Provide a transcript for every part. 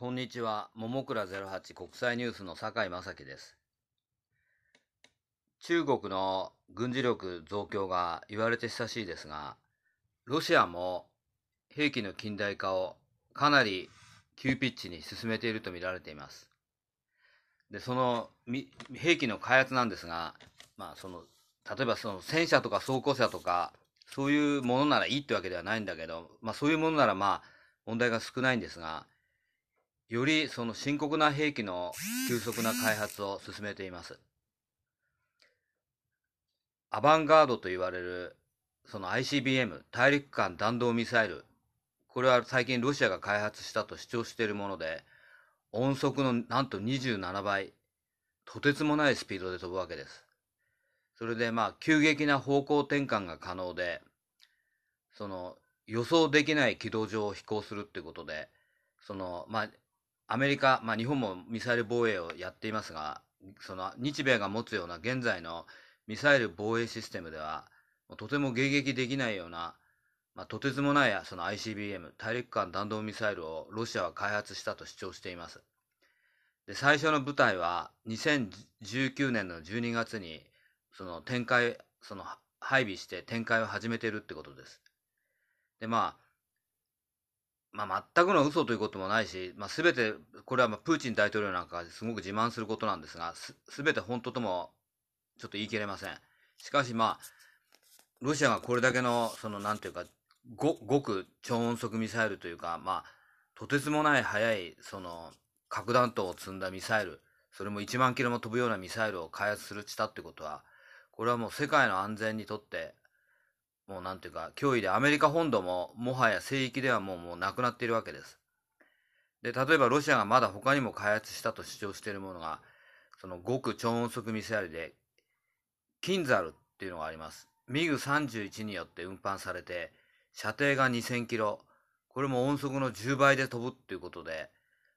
こんにちは、ももくら08国際ニュースの酒井正樹です。中国の軍事力増強が言われて久しいですが、ロシアも兵器の近代化をかなり急ピッチに進めていると見られています。で、その兵器の開発なんですが、まあその、例えばその戦車とか装甲車とか、そういうものならいいってわけではないんだけど、まあそういうものならまあ問題が少ないんですが、よりその深刻な兵器の急速な開発を進めています。アバンガードと言われるその ICBM 大陸間弾道ミサイルこれは最近ロシアが開発したと主張しているもので音速のなんと27倍とてつもないスピードで飛ぶわけですそれでまあ急激な方向転換が可能でその予想できない軌道上を飛行するっていうことでそのまあアメリカ、まあ、日本もミサイル防衛をやっていますが、その日米が持つような現在のミサイル防衛システムでは、とても迎撃できないような、まあ、とてつもないその ICBM、大陸間弾道ミサイルをロシアは開発したと主張しています。で最初の部隊は2019年の12月にその展開、その配備して展開を始めているってことです。で、まあ、まあ、全くの嘘ということもないし、まあ、全て、これはまプーチン大統領なんかすごく自慢することなんですが、す全て本当ともちょっと言い切れません。しかしまあ、ロシアがこれだけの、その、なんていうか、極超音速ミサイルというか、まあ、とてつもない速い、その、核弾頭を積んだミサイル、それも1万キロも飛ぶようなミサイルを開発するしたってことは、これはもう世界の安全にとってもうなんていうか、脅威でアメリカ本土ももはや聖域ではもうもうなくなっているわけです。で、例えばロシアがまだ他にも開発したと主張しているものが、その極超音速ミサイルで、キンザルっていうのがあります。ミグ31によって運搬されて、射程が2000キロ、これも音速の10倍で飛ぶっていうことで、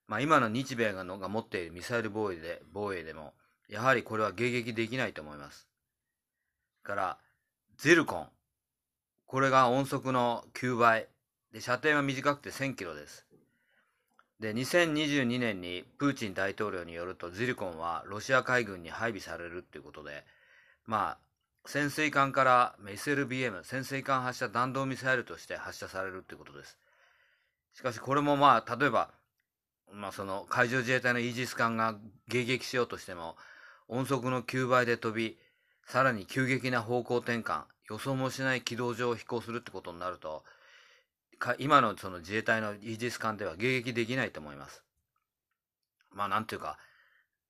まあ今の日米がのが持っているミサイル防衛で、防衛でも、やはりこれは迎撃できないと思います。から、ゼルコン。これが音速の9倍。で、射程は短くて1000キロです。で、2022年にプーチン大統領によると、ズリコンはロシア海軍に配備されるっていうことで、まあ、潜水艦から SLBM、潜水艦発射弾道ミサイルとして発射されるっていうことです。しかしこれもまあ、例えば、まあその海上自衛隊のイージス艦が迎撃しようとしても、音速の9倍で飛び、さらに急激な方向転換、予想もしない軌道上を飛行するってことになると、今のその自衛隊のイージス艦では迎撃できないと思います。まあなんていうか、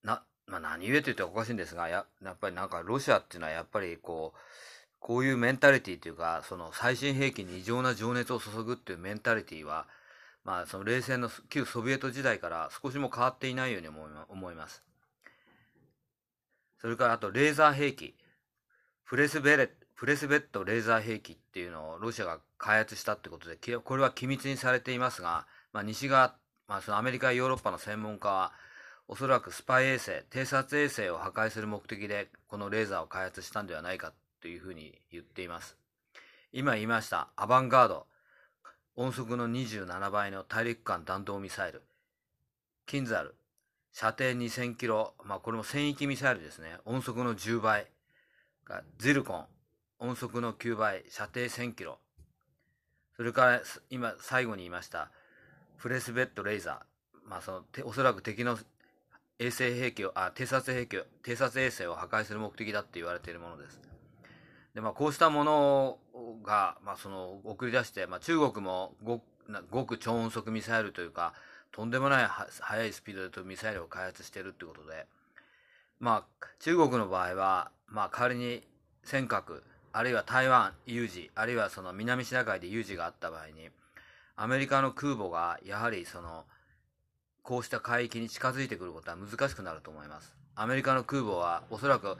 な、まあ何故と言っておかしいんですが、や、やっぱりなんかロシアっていうのはやっぱりこう、こういうメンタリティというか、その最新兵器に異常な情熱を注ぐっていうメンタリティは、まあその冷戦の旧ソビエト時代から少しも変わっていないように思います。それからあとレーザー兵器。フレスベレ、プレスベッドレーザー兵器っていうのをロシアが開発したってことで、これは機密にされていますが、まあ、西側、まあ、そのアメリカやヨーロッパの専門家は、おそらくスパイ衛星、偵察衛星を破壊する目的で、このレーザーを開発したんではないかというふうに言っています。今言いました、アバンガード、音速の27倍の大陸間弾道ミサイル、キンザル、射程2000キロ、まあこれも戦域ミサイルですね、音速の10倍、がゼルコン、音速の9倍、射程1000キロ。それから今最後に言いましたプレスベッドレーザー。まあそのおそらく敵の衛星兵器を、あ、偵察兵器を、偵察衛星を破壊する目的だって言われているものです。で、まあこうしたものが、まあその送り出して、まあ中国も極超音速ミサイルというか、とんでもない速いスピードでミサイルを開発しているってことで、まあ中国の場合は、まあ代わりに尖閣、あるいは台湾有事、あるいはその南シナ海で有事があった場合に、アメリカの空母がやはりその、こうした海域に近づいてくることは難しくなると思います。アメリカの空母はおそらく、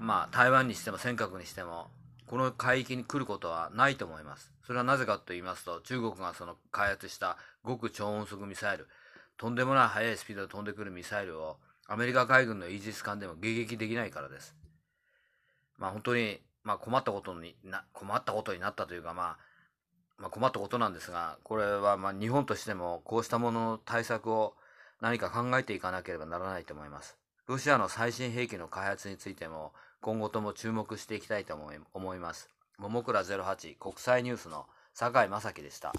まあ台湾にしても尖閣にしても、この海域に来ることはないと思います。それはなぜかと言いますと、中国がその開発した極超音速ミサイル、とんでもない速いスピードで飛んでくるミサイルをアメリカ海軍のイージス艦でも迎撃できないからです。まあ本当にまあ困ったことにな、困ったことになったというか、まあ、まあ、困ったことなんですが、これはまあ日本としてもこうしたものの対策を何か考えていかなければならないと思います。ロシアの最新兵器の開発についても今後とも注目していきたいと思います。桃倉08国際ニュースの酒井正樹でした。